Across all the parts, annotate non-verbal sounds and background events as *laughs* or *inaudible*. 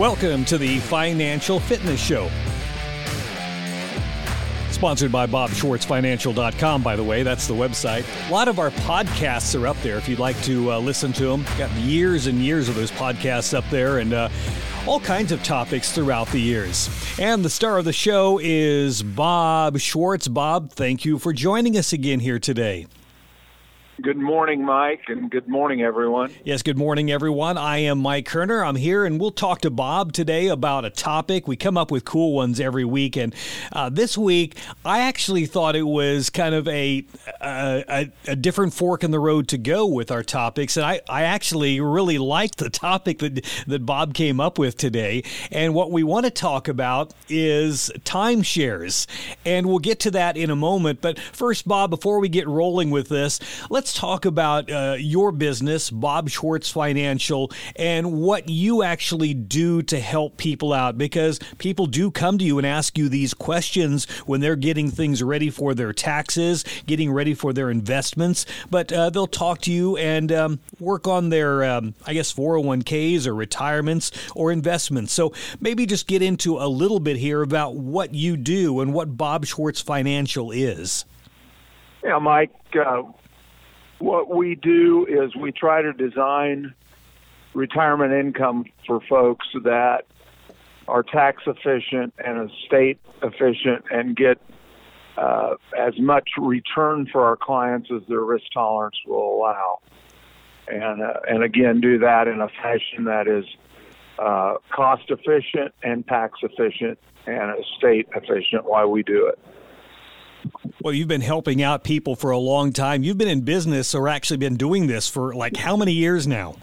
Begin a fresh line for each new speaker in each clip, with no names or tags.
Welcome to the Financial Fitness Show. Sponsored by BobSchwartzFinancial.com, by the way. That's the website. A lot of our podcasts are up there if you'd like to uh, listen to them. Got years and years of those podcasts up there and uh, all kinds of topics throughout the years. And the star of the show is Bob Schwartz. Bob, thank you for joining us again here today.
Good morning, Mike, and good morning, everyone.
Yes, good morning, everyone. I am Mike Kerner. I'm here, and we'll talk to Bob today about a topic. We come up with cool ones every week, and uh, this week I actually thought it was kind of a, a, a different fork in the road to go with our topics, and I, I actually really liked the *laughs* topic that that Bob came up with today. And what we want to talk about is timeshares, and we'll get to that in a moment. But first, Bob, before we get rolling with this, let's let's talk about uh, your business, Bob Schwartz Financial, and what you actually do to help people out because people do come to you and ask you these questions when they're getting things ready for their taxes, getting ready for their investments. But uh, they'll talk to you and um, work on their, um, I guess, 401ks or retirements or investments. So maybe just get into a little bit here about what you do and what Bob Schwartz Financial is.
Yeah, Mike, uh, what we do is we try to design retirement income for folks that are tax efficient and estate efficient and get uh, as much return for our clients as their risk tolerance will allow. And, uh, and again, do that in a fashion that is uh, cost efficient and tax efficient and estate efficient while we do it.
Well, you've been helping out people for a long time. You've been in business or actually been doing this for like how many years now?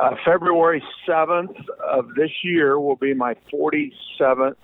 Uh, February 7th of this year will be my 47th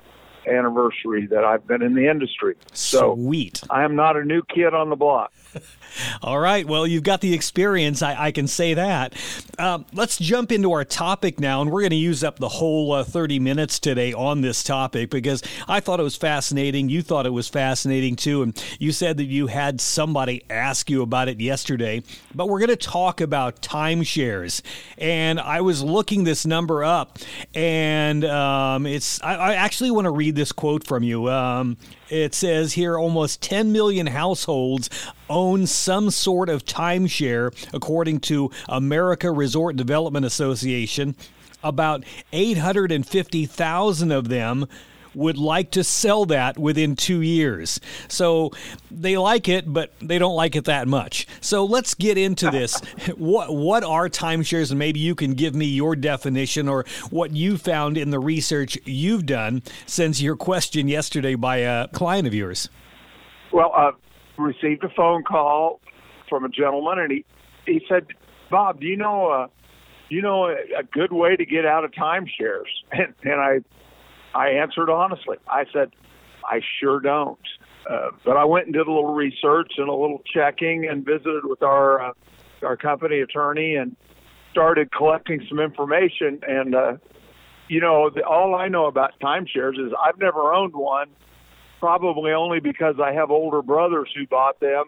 anniversary that I've been in the industry.
So Sweet.
I am not a new kid on the block. *laughs*
All right. Well, you've got the experience. I, I can say that. Um, let's jump into our topic now, and we're going to use up the whole uh, 30 minutes today on this topic because I thought it was fascinating. You thought it was fascinating too. And you said that you had somebody ask you about it yesterday. But we're going to talk about timeshares. And I was looking this number up, and um, it's, I, I, actually want to read this quote from you. Um, it says here almost 10 million households own some sort of timeshare, according to America Resort Development Association. About 850,000 of them would like to sell that within two years. So they like it, but they don't like it that much. So let's get into this. *laughs* what what are timeshares, and maybe you can give me your definition or what you found in the research you've done since your question yesterday by a client of yours.
Well, I received a phone call from a gentleman, and he he said, "Bob, do you know a uh, you know a, a good way to get out of timeshares?" *laughs* And, and I I answered honestly. I said, I sure don't. Uh, but I went and did a little research and a little checking and visited with our uh, our company attorney and started collecting some information. And uh, you know, the, all I know about timeshares is I've never owned one, probably only because I have older brothers who bought them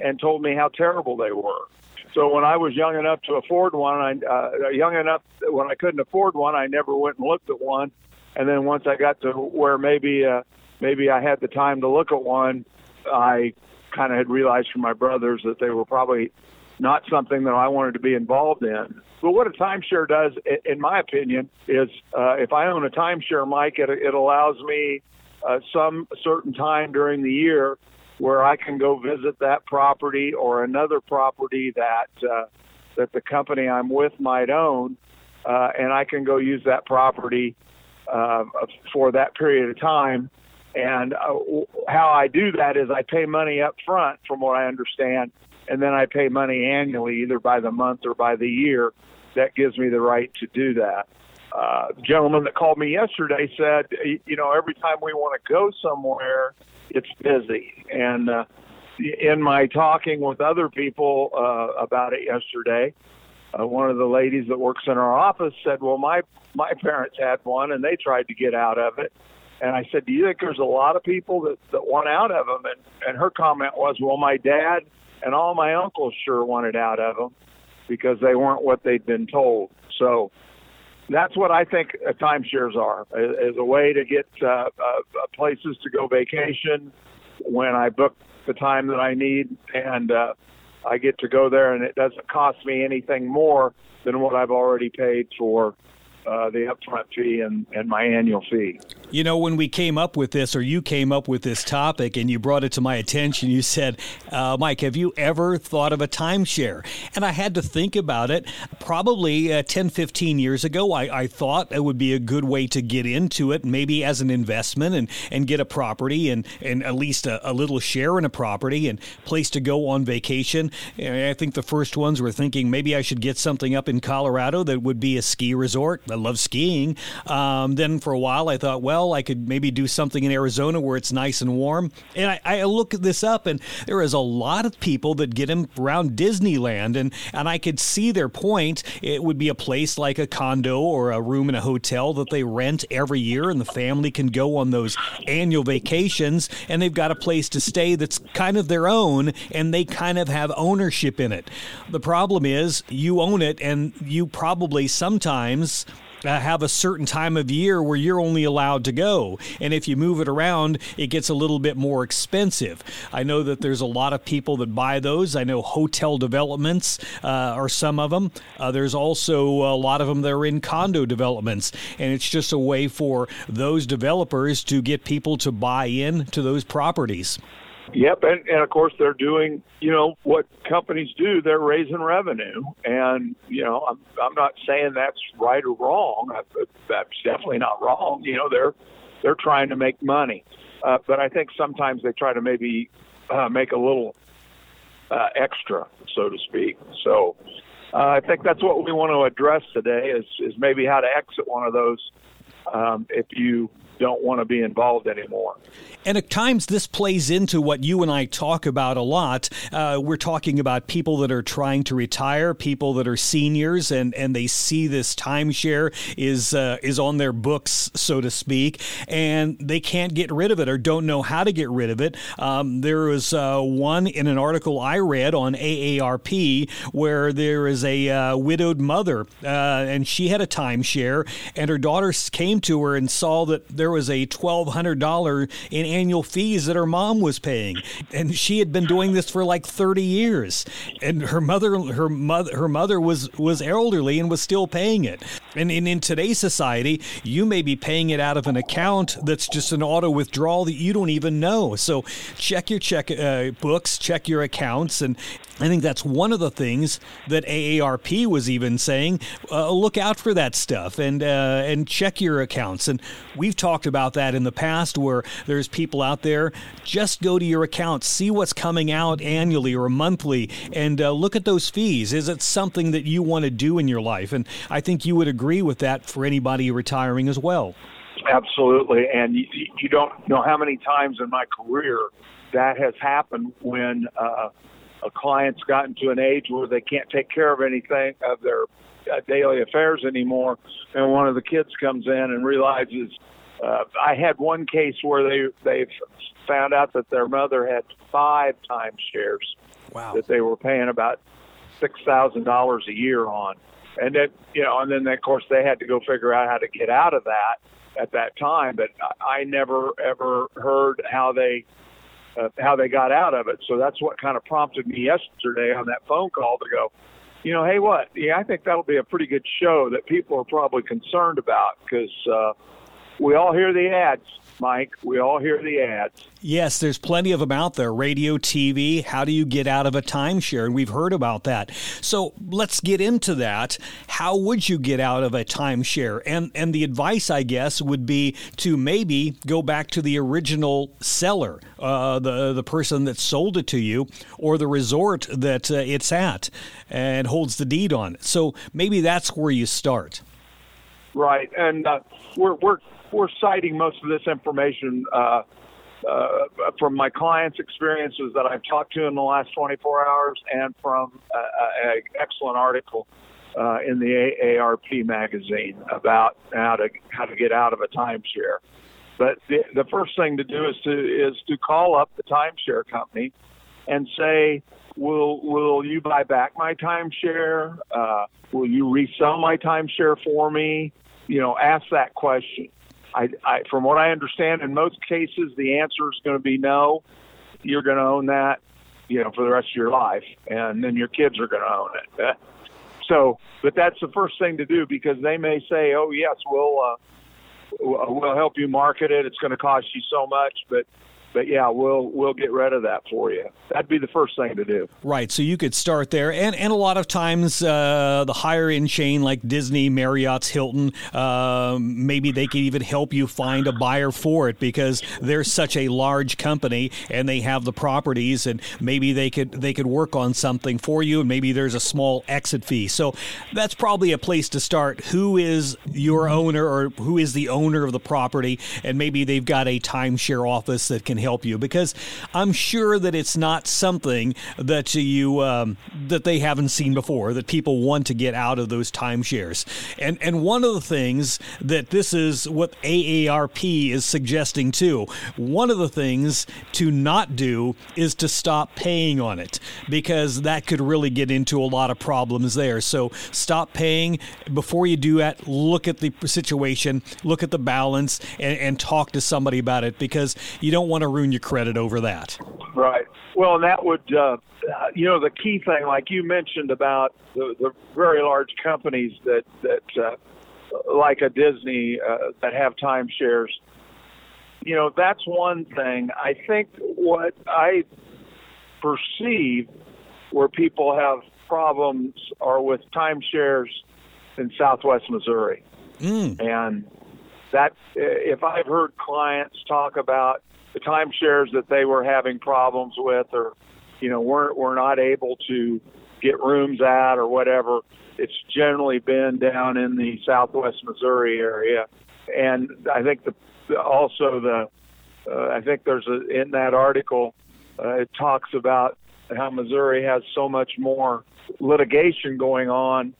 and told me how terrible they were. So when I was young enough to afford one, I uh, young enough when I couldn't afford one, I never went and looked at one and then once I got to where maybe uh, maybe I had the time to look at one, I kind of had realized from my brothers that they were probably not something that I wanted to be involved in. But what a timeshare does, in my opinion, is uh, if I own a timeshare, Mike, it, it allows me uh, some certain time during the year where I can go visit that property or another property that uh, that the company I'm with might own, uh, and I can go use that property uh, for that period of time. And uh, how I do that is I pay money up front, from what I understand, and then I pay money annually, either by the month or by the year. That gives me the right to do that. Uh, the gentleman that called me yesterday said, you know, every time we want to go somewhere, it's busy. And uh, in my talking with other people uh, about it yesterday, uh, one of the ladies that works in our office said, "Well, my my parents had one, and they tried to get out of it." And I said, "Do you think there's a lot of people that that want out of them?" And and her comment was, "Well, my dad and all my uncles sure wanted out of them because they weren't what they'd been told." So that's what I think uh, timeshares are, is a way to get uh, uh, places to go vacation when I book the time that I need, and uh, I get to go there, and it doesn't cost me anything more than what I've already paid for uh, the upfront fee and, and my annual fee.
You know, when we came up with this, or you came up with this topic and you brought it to my attention, you said, uh, Mike, have you ever thought of a timeshare? And I had to think about it. Probably uh, 10, 15 years ago, I, I thought it would be a good way to get into it, maybe as an investment and, and get a property and, and at least a, a little share in a property and place to go on vacation. I think the first ones were thinking maybe I should get something up in Colorado that would be a ski resort. I love skiing. Um, then for a while, I thought, well, I could maybe do something in Arizona where it's nice and warm. And I, I look this up, and there is a lot of people that get them around Disneyland, and, and I could see their point. It would be a place like a condo or a room in a hotel that they rent every year, and the family can go on those annual vacations, and they've got a place to stay that's kind of their own, and they kind of have ownership in it. The problem is you own it, and you probably sometimes uh, have a certain time of year where you're only allowed to go. And if you move it around, it gets a little bit more expensive. I know that there's a lot of people that buy those. I know hotel developments uh, are some of them. Uh, there's also a lot of them that are in condo developments. And it's just a way for those developers to get people to buy in to those properties.
Yep, and, and of course they're doing, you know, what companies do. They're raising revenue, and you know, I'm I'm not saying that's right or wrong. That's definitely not wrong. You know, they're they're trying to make money, uh, but I think sometimes they try to maybe uh, make a little uh, extra, so to speak. So uh, I think that's what we want to address today is is maybe how to exit one of those um, if you don't want to be involved anymore.
And at times, this plays into what you and I talk about a lot. Uh, we're talking about people that are trying to retire, people that are seniors, and, and they see this timeshare is uh, is on their books, so to speak, and they can't get rid of it or don't know how to get rid of it. Um, there was uh, one in an article I read on AARP where there is a uh, widowed mother, uh, and she had a timeshare, and her daughter came to her and saw that there was a $1,200 in annual fees that her mom was paying. And she had been doing this for like 30 years. And her mother, her mother, her mother was, was elderly and was still paying it. And in, in today's society, you may be paying it out of an account that's just an auto withdrawal that you don't even know. So check your check uh, books, check your accounts, and I think that's one of the things that AARP was even saying. Uh, look out for that stuff and uh, and check your accounts. And we've talked about that in the past, where there's people out there. Just go to your account, see what's coming out annually or monthly, and uh, look at those fees. Is it something that you want to do in your life? And I think you would agree with that for anybody retiring as well.
Absolutely, and you, you don't know how many times in my career that has happened when uh, a client's gotten to an age where they can't take care of anything of their uh, daily affairs anymore, and one of the kids comes in and realizes. Uh, I had one case where they they found out that their mother had five timeshares
wow.
that they were paying about six thousand dollars a year on, and then you know, and then of course they had to go figure out how to get out of that at that time. But I never ever heard how they uh, how they got out of it. So that's what kind of prompted me yesterday on that phone call to go, you know, hey, what? Yeah, I think that'll be a pretty good show that people are probably concerned about because uh, we all hear the ads Mike. We all hear the ads.
Yes, there's plenty of them out there. Radio, TV. How do you get out of a timeshare? And we've heard about that. So let's get into that. How would you get out of a timeshare? And and the advice, I guess, would be to maybe go back to the original seller, uh, the the person that sold it to you, or the resort that uh, it's at and holds the deed on. So maybe that's where you start.
Right, and uh, we're we're we're citing most of this information uh, uh, from my clients' experiences that I've talked to in the last 24 hours, and from an excellent article uh, in the AARP magazine about how to how to get out of a timeshare. But the, the first thing to do is to is to call up the timeshare company and say, "Will will you buy back my timeshare? Uh, will you resell my timeshare for me?" You know, ask that question. I, I, from what I understand, in most cases, the answer is going to be no. You're going to own that, you know, for the rest of your life, and then your kids are going to own it. *laughs* So, but that's the first thing to do because they may say, "Oh, yes, we'll uh, we'll help you market it. It's going to cost you so much, but but yeah, we'll we'll get rid of that for you. That'd be the first thing to do.
Right. So you could start there, and and a lot of times uh, the higher end chain like Disney, Marriott's, Hilton, uh, maybe they could even help you find a buyer for it because they're such a large company and they have the properties, and maybe they could they could work on something for you, and maybe there's a small exit fee. So that's probably a place to start. Who is your owner, or who is the owner of the property, and maybe they've got a timeshare office that can help you because I'm sure that it's not something that you um, that they haven't seen before that people want to get out of those timeshares. And and one of the things that this is what AARP is suggesting too. One of the things to not do is to stop paying on it because that could really get into a lot of problems there. So stop paying before you do that. Look at the situation, look at the balance, and, and talk to somebody about it because you don't want to ruin your credit over that.
Right. Well, and that would, uh, you know, the key thing, like you mentioned about the, the very large companies that that, uh, like a Disney, uh, that have timeshares. You know, that's one thing. I think what I perceive where people have problems are with timeshares in Southwest Missouri,
mm.
and that if I've heard clients talk about the timeshares that they were having problems with or you know weren't were not able to get rooms at or whatever it's generally been down in the southwest missouri area. And i think the also the uh, i think there's a in that article uh, it talks about how missouri has so much more litigation going on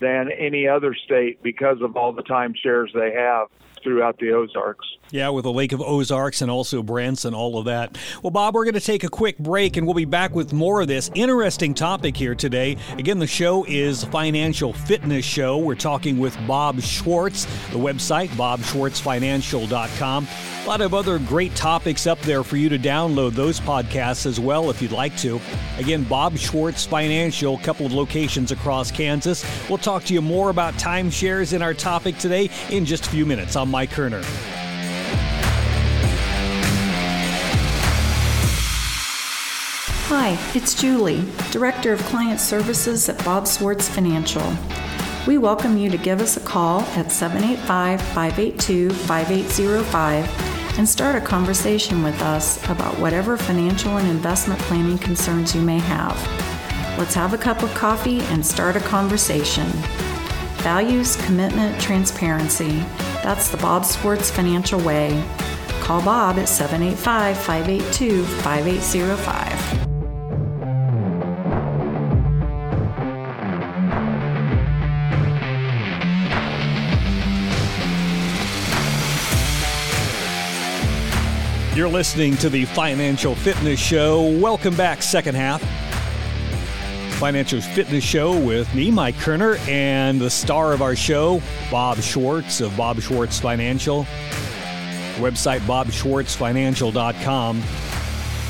than any other state because of all the timeshares they have throughout the Ozarks.
Yeah, with the Lake of Ozarks and also Branson, and all of that. Well, Bob, we're going to take a quick break and we'll be back with more of this interesting topic here today. Again, the show is Financial Fitness Show. We're talking with Bob Schwartz, the website, bobschwartzfinancial.com. A lot of other great topics up there for you to download those podcasts as well if you'd like to. Again, Bob Schwartz Financial, a couple of locations across Kansas. We'll talk to you more about timeshares in our topic today in just a few minutes. I'm Mike Kerner.
Hi, it's Julie, Director of Client Services at Bob Schwartz Financial. We welcome you to give us a call at 785 582 5805 and start a conversation with us about whatever financial and investment planning concerns you may have. Let's have a cup of coffee and start a conversation. Values, commitment, transparency. That's the Bob Schwartz Financial Way. Call Bob at 785 582 5805.
You're listening to the Financial Fitness Show. Welcome back, second half. Financial Fitness Show with me, Mike Kerner, and the star of our show, Bob Schwartz of Bob Schwartz Financial. Website bobschwartzfinancial.com.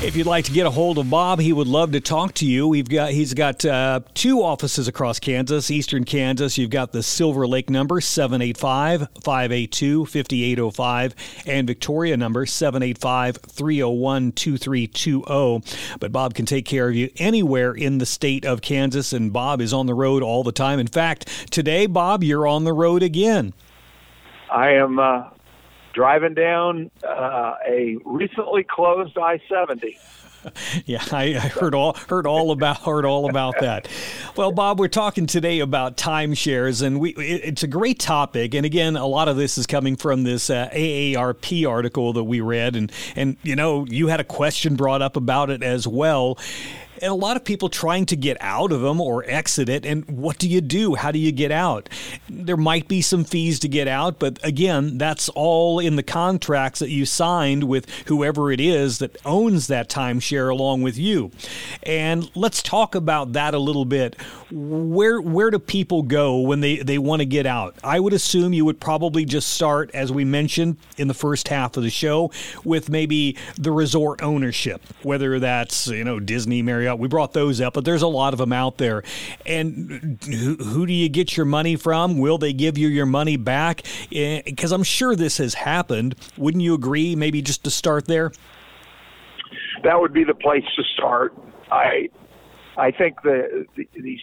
If you'd like to get a hold of Bob, he would love to talk to you. We've got he's got uh, two offices across Kansas, Eastern Kansas. You've got the Silver Lake number 785-582-5805 and Victoria number 785-301-2320. But Bob can take care of you anywhere in the state of Kansas and Bob is on the road all the time. In fact, today Bob, you're on the road again.
I am uh driving down uh, a recently closed I seventy. *laughs*
Yeah, I, I, heard all heard all about heard all about that. Well, Bob, we're talking today about timeshares, and we it, it's a great topic. And again, a lot of this is coming from this uh, AARP article that we read, and and you know, you had a question brought up about it as well and a lot of people trying to get out of them or exit it. And what do you do? How do you get out? There might be some fees to get out, but again, that's all in the contracts that you signed with whoever it is that owns that timeshare along with you. And let's talk about that a little bit. Where where do people go when they, they want to get out? I would assume you would probably just start, as we mentioned in the first half of the show, with maybe the resort ownership, whether that's you know Disney, Marriott. We brought those up, but there's a lot of them out there. And who, who do you get your money from? Will they give you your money back? Because eh, I'm sure this has happened. Wouldn't you agree? Maybe just to start there.
That would be the place to start. I I think the, the these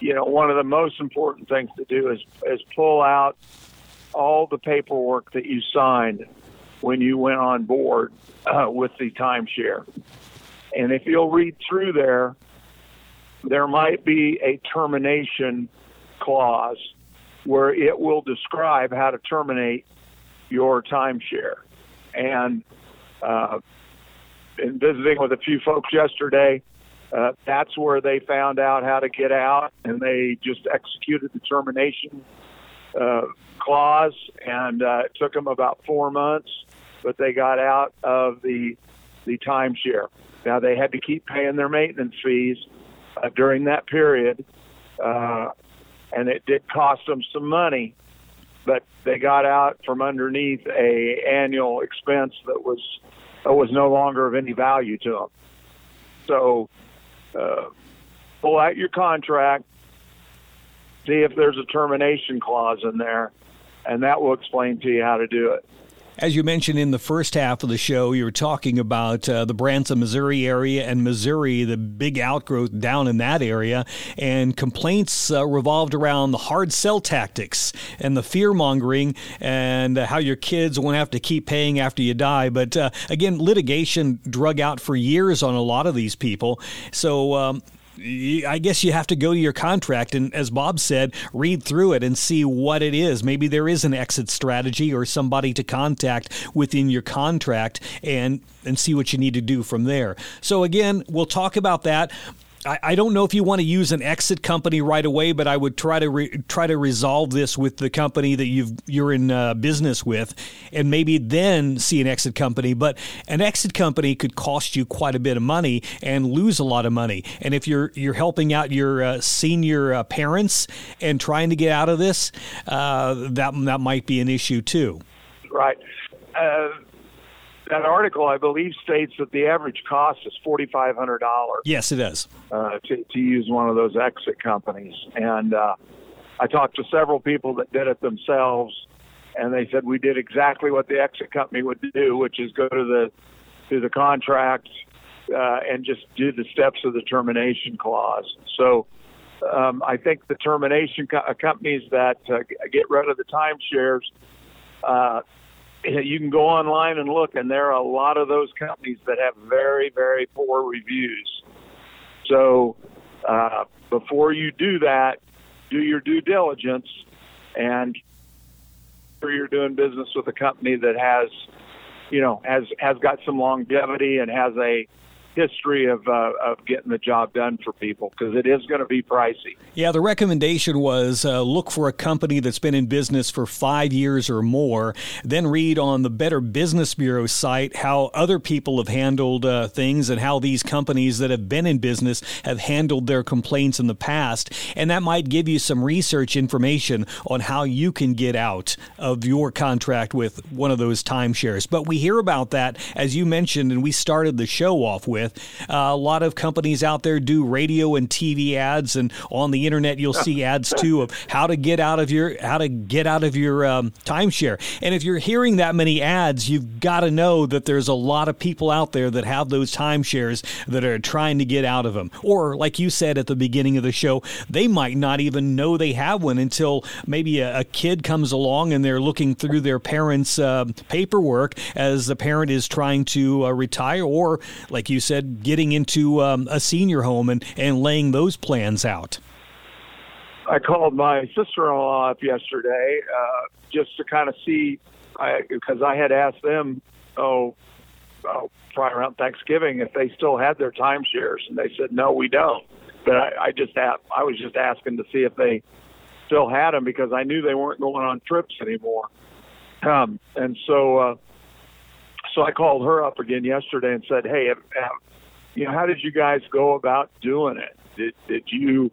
you know one of the most important things to do is is pull out all the paperwork that you signed when you went on board uh, with the timeshare. And if you'll read through there, there might be a termination clause where it will describe how to terminate your timeshare. And uh, in visiting with a few folks yesterday, uh, that's where they found out how to get out, and they just executed the termination uh, clause, and uh, it took them about four months, but they got out of the the timeshare. Now they had to keep paying their maintenance fees uh, during that period, uh, and it did cost them some money, but they got out from underneath a annual expense that was that was no longer of any value to them. So, uh, pull out your contract, see if there's a termination clause in there, and that will explain to you how to do it.
As you mentioned in the first half of the show, you were talking about uh, the Branson, Missouri area and Missouri, the big outgrowth down in that area, and complaints uh, revolved around the hard sell tactics and the fear mongering and uh, how your kids won't have to keep paying after you die. But uh, again, litigation drug out for years on a lot of these people. So, um, I guess you have to go to your contract and, as Bob said, read through it and see what it is. Maybe there is an exit strategy or somebody to contact within your contract and and see what you need to do from there. So again, we'll talk about that. I, I don't know if you want to use an exit company right away, but I would try to re, try to resolve this with the company that you've you're in uh, business with, and maybe then see an exit company. But an exit company could cost you quite a bit of money and lose a lot of money. And if you're you're helping out your uh, senior uh, parents and trying to get out of this, uh, that that might be an issue too.
Right uh, that article, I believe, states that the average cost is forty five hundred dollars.
Yes, it does.
Uh, to, to use one of those exit companies, and uh, I talked to several people that did it themselves, and they said we did exactly what the exit company would do, which is go to the to the contract uh, and just do the steps of the termination clause. So. Um, I think the termination co- uh, companies that uh, get rid of the timeshares uh, you can go online and look, and there are a lot of those companies that have very, very poor reviews. So uh, before you do that, do your due diligence and sure you're doing business with a company that has, you know, has has got some longevity and has a history of uh, of getting the job done for people because it is going to be pricey.
Yeah, the recommendation was uh, look for a company that's been in business for five years or more. Then read on the Better Business Bureau site how other people have handled uh, things and how these companies that have been in business have handled their complaints in the past, and that might give you some research information on how you can get out of your contract with one of those timeshares. But we hear about that as you mentioned, and we started the show off with with. Uh, a lot of companies out there do radio and TV ads, and on the internet you'll see *laughs* ads too of how to get out of your how to get out of your um, timeshare. And if you're hearing that many ads, you've got to know that there's a lot of people out there that have those timeshares that are trying to get out of them. Or, like you said at the beginning of the show, they might not even know they have one until maybe a, a kid comes along and they're looking through their parents' uh, paperwork as the parent is trying to uh, retire, or like you said said, getting into um, a senior home and, and laying those plans out?
I called my sister-in-law up yesterday uh, just to kind of see, because I, I, had asked them, oh, uh, probably around Thanksgiving if they still had their timeshares, and they said no, we don't. But I, I just I was just asking to see if they still had them because I knew they weren't going on trips anymore. Um, and so, uh, so I called her up again yesterday and said, "Hey, have, have, you know, how did you guys go about doing it? Did did you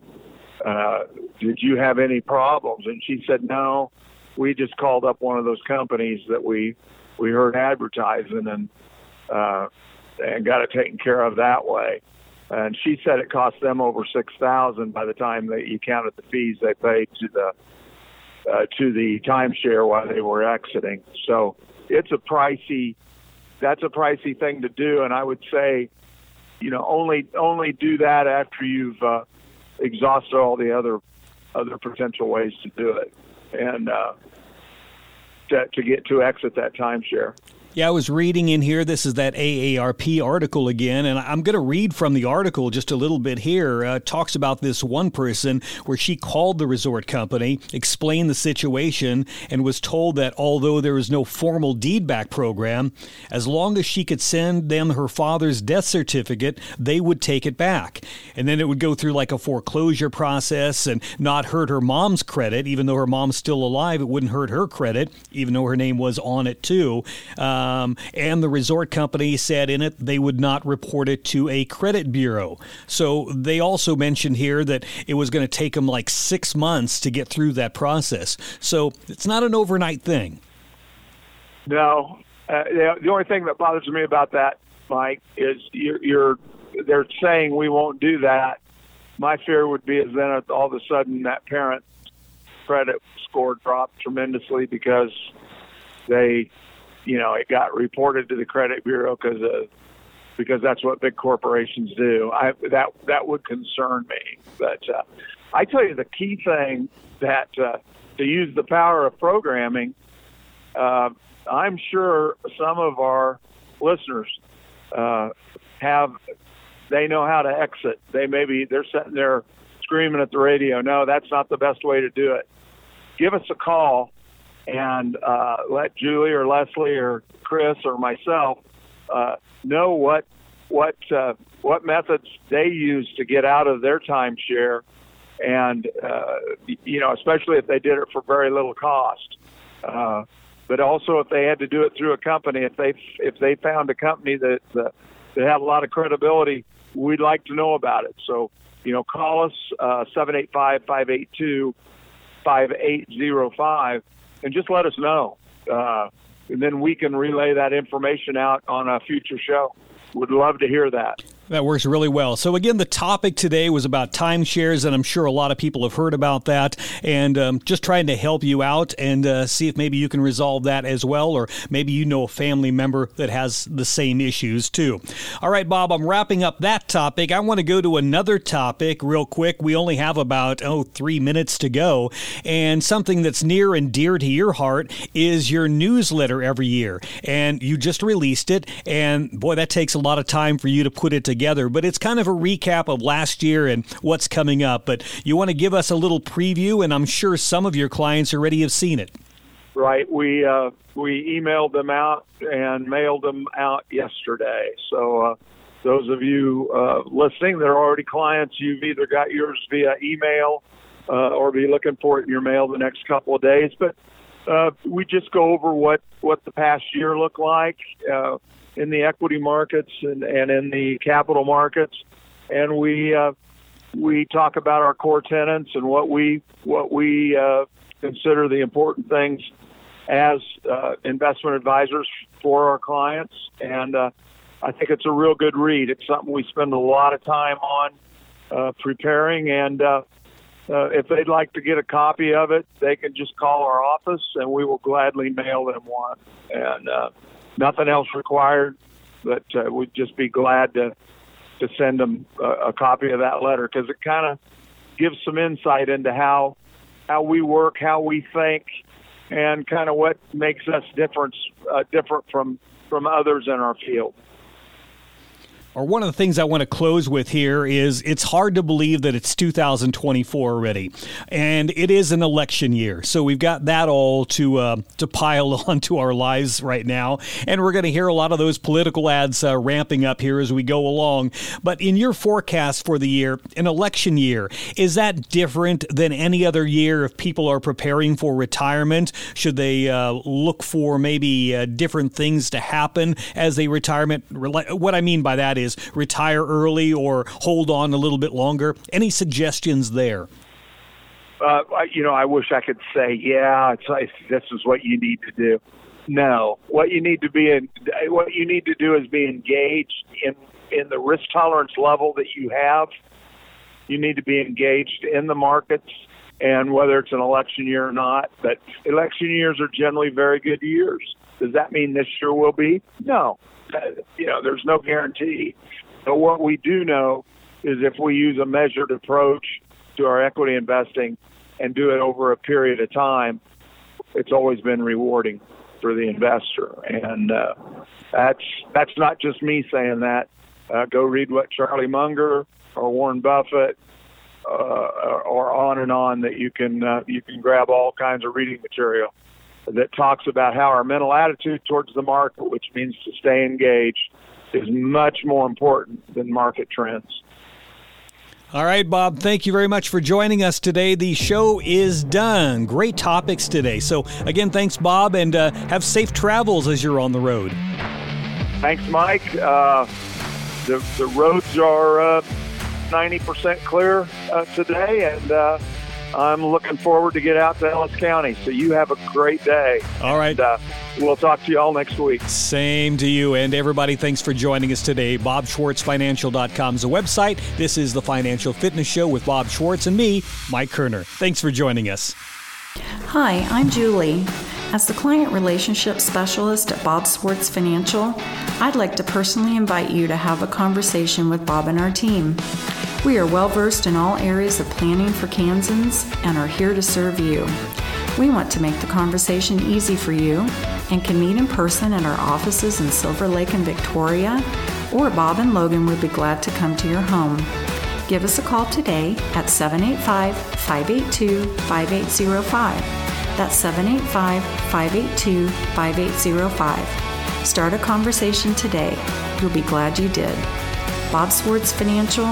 uh, did you have any problems?" And she said, "No, we just called up one of those companies that we we heard advertising and uh, and got it taken care of that way." And she said it cost them over six thousand by the time that you counted the fees they paid to the uh, to the timeshare while they were exiting. So it's a pricey. That's a pricey thing to do, and I would say, you know, only only do that after you've uh, exhausted all the other other potential ways to do it, and uh, to, to get to exit that timeshare.
Yeah, I was reading in here. This is that AARP article again, and I'm going to read from the article just a little bit here. Uh, talks about this one person where she called the resort company, explained the situation, and was told that although there was no formal deed back program, as long as she could send them her father's death certificate, they would take it back. And then it would go through like a foreclosure process and not hurt her mom's credit, even though her mom's still alive. It wouldn't hurt her credit, even though her name was on it too. Uh, um, and the resort company said in it they would not report it to a credit bureau. So they also mentioned here that it was going to take them like six months to get through that process. So it's not an overnight thing.
No. Uh, the only thing that bothers me about that, Mike, is you're, you're they're saying we won't do that. My fear would be is then all of a sudden that parent credit score dropped tremendously because they you know, it got reported to the credit bureau because of because that's what big corporations do. I that that would concern me. But uh, I tell you, the key thing that uh, to use the power of programming, uh, I'm sure some of our listeners uh, have they know how to exit. They maybe they're sitting there screaming at the radio. No, that's not the best way to do it. Give us a call and uh, let Julie or Leslie or Chris or myself uh, know what what uh, what methods they use to get out of their timeshare, and uh, you know, especially if they did it for very little cost. Uh, but also, if they had to do it through a company, if they if they found a company that that had a lot of credibility, we'd like to know about it. So, you know, call us uh, seven eight five five eight two five eight zero five and just let us know. Uh, and then we can relay that information out on a future show. Would love to hear that.
That works really well. So, again, the topic today was about timeshares, and I'm sure a lot of people have heard about that. And um, just trying to help you out and uh, see if maybe you can resolve that as well, or maybe you know a family member that has the same issues too. All right, Bob, I'm wrapping up that topic. I want to go to another topic real quick. We only have about, oh, three minutes to go. And something that's near and dear to your heart is your newsletter every year. And you just released it. And boy, that takes a lot of time for you to put it together together, but it's kind of a recap of last year and what's coming up. But you want to give us a little preview, and I'm sure some of your clients already have seen it.
Right. We uh, we emailed them out and mailed them out yesterday. So uh, those of you uh, listening that are already clients, you've either got yours via email uh, or be looking for it in your mail the next couple of days. But uh, we just go over what what the past year looked like. In the equity markets and, and in the capital markets, and we uh, we talk about our core tenants and what we what we uh, consider the important things as uh, investment advisors for our clients. And uh, I think it's a real good read. It's something we spend a lot of time on uh, preparing. And uh, uh, if they'd like to get a copy of it, they can just call our office, and we will gladly mail them one. And uh, nothing else required, but uh, we'd just be glad to to send them a, a copy of that letter because it kind of gives some insight into how how we work, how we think, and kind of what makes us different uh, different from from others in our field.
Or one of the things I want to close with here is it's hard to believe that it's 2024 already, and it is an election year. So we've got that all to uh, to pile *laughs* onto our lives right now, and we're going to hear a lot of those political ads uh, ramping up here as we go along. But in your forecast for the year, an election year, is that different than any other year if people are preparing for retirement? Should they uh, look for maybe uh, different things to happen as they retirement? What I mean by that is retire early or hold on a little bit longer. Any suggestions there?
Uh, you know, I wish I could say, yeah, it's, this is what you need to do. No, what you need to be in, what you need to do is be engaged in in the risk tolerance level that you have. You need to be engaged in the markets, and whether it's an election year or not. But election years are generally very good years. Does that mean this year will be? No, uh, you know, there's no guarantee. But what we do know is if we use a measured approach to our equity investing and do it over a period of time, it's always been rewarding for the investor. And uh, that's that's not just me saying that. Uh, go read what Charlie Munger or Warren Buffett uh, or on and on that you can uh, you can grab all kinds of reading material that talks about how our mental attitude towards the market, which means to stay engaged, is much more important than market trends.
All right, Bob, thank you very much for joining us today. The show is done. Great topics today. So, again, thanks, Bob, and uh, have safe travels as you're on the road.
Thanks, Mike. Uh, the, the roads are uh, 90% clear uh, today, and uh, I'm looking forward to get out to Ellis County. So you have a great day.
All right. And, uh,
we'll talk to you all next week.
Same to you. And everybody, thanks for joining us today. BobSchwartzFinancial.com is a website. This is the Financial Fitness Show with Bob Schwartz and me, Mike Kerner. Thanks for joining us.
Hi, I'm Julie. As the client relationship specialist at Bob Schwartz Financial, I'd like to personally invite you to have a conversation with Bob and our team. We are well versed in all areas of planning for Kansans and are here to serve you. We want to make the conversation easy for you and can meet in person at our offices in Silver Lake and Victoria, or Bob and Logan would be glad to come to your home. Give us a call today at 785 582 5805. That's 785 582 5805. Start a conversation today. You'll be glad you did. Bob Schwartz Financial,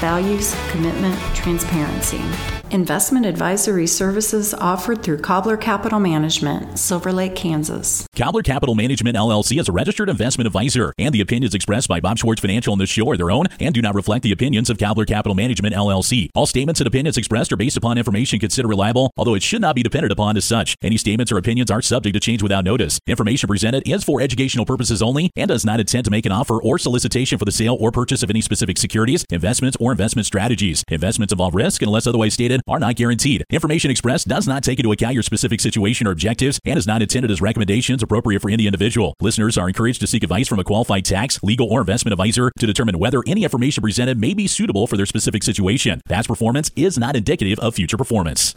values, commitment, transparency. Investment advisory services offered through Cobbler Capital Management, Silver Lake, Kansas.
Cobbler Capital Management LLC is a registered investment advisor, and the opinions expressed by Bob Schwartz Financial on this show are their own and do not reflect the opinions of Cobbler Capital Management LLC. All statements and opinions expressed are based upon information considered reliable, although it should not be depended upon as such. Any statements or opinions are subject to change without notice. Information presented is for educational purposes only and does not intend to make an offer or solicitation for the sale or purchase of any specific securities, investments, or investment strategies. Investments involve risk unless otherwise stated are not guaranteed. Information expressed does not take into account your specific situation or objectives and is not intended as recommendations appropriate for any individual. Listeners are encouraged to seek advice from a qualified tax, legal, or investment advisor to determine whether any information presented may be suitable for their specific situation. Past performance is not indicative of future performance.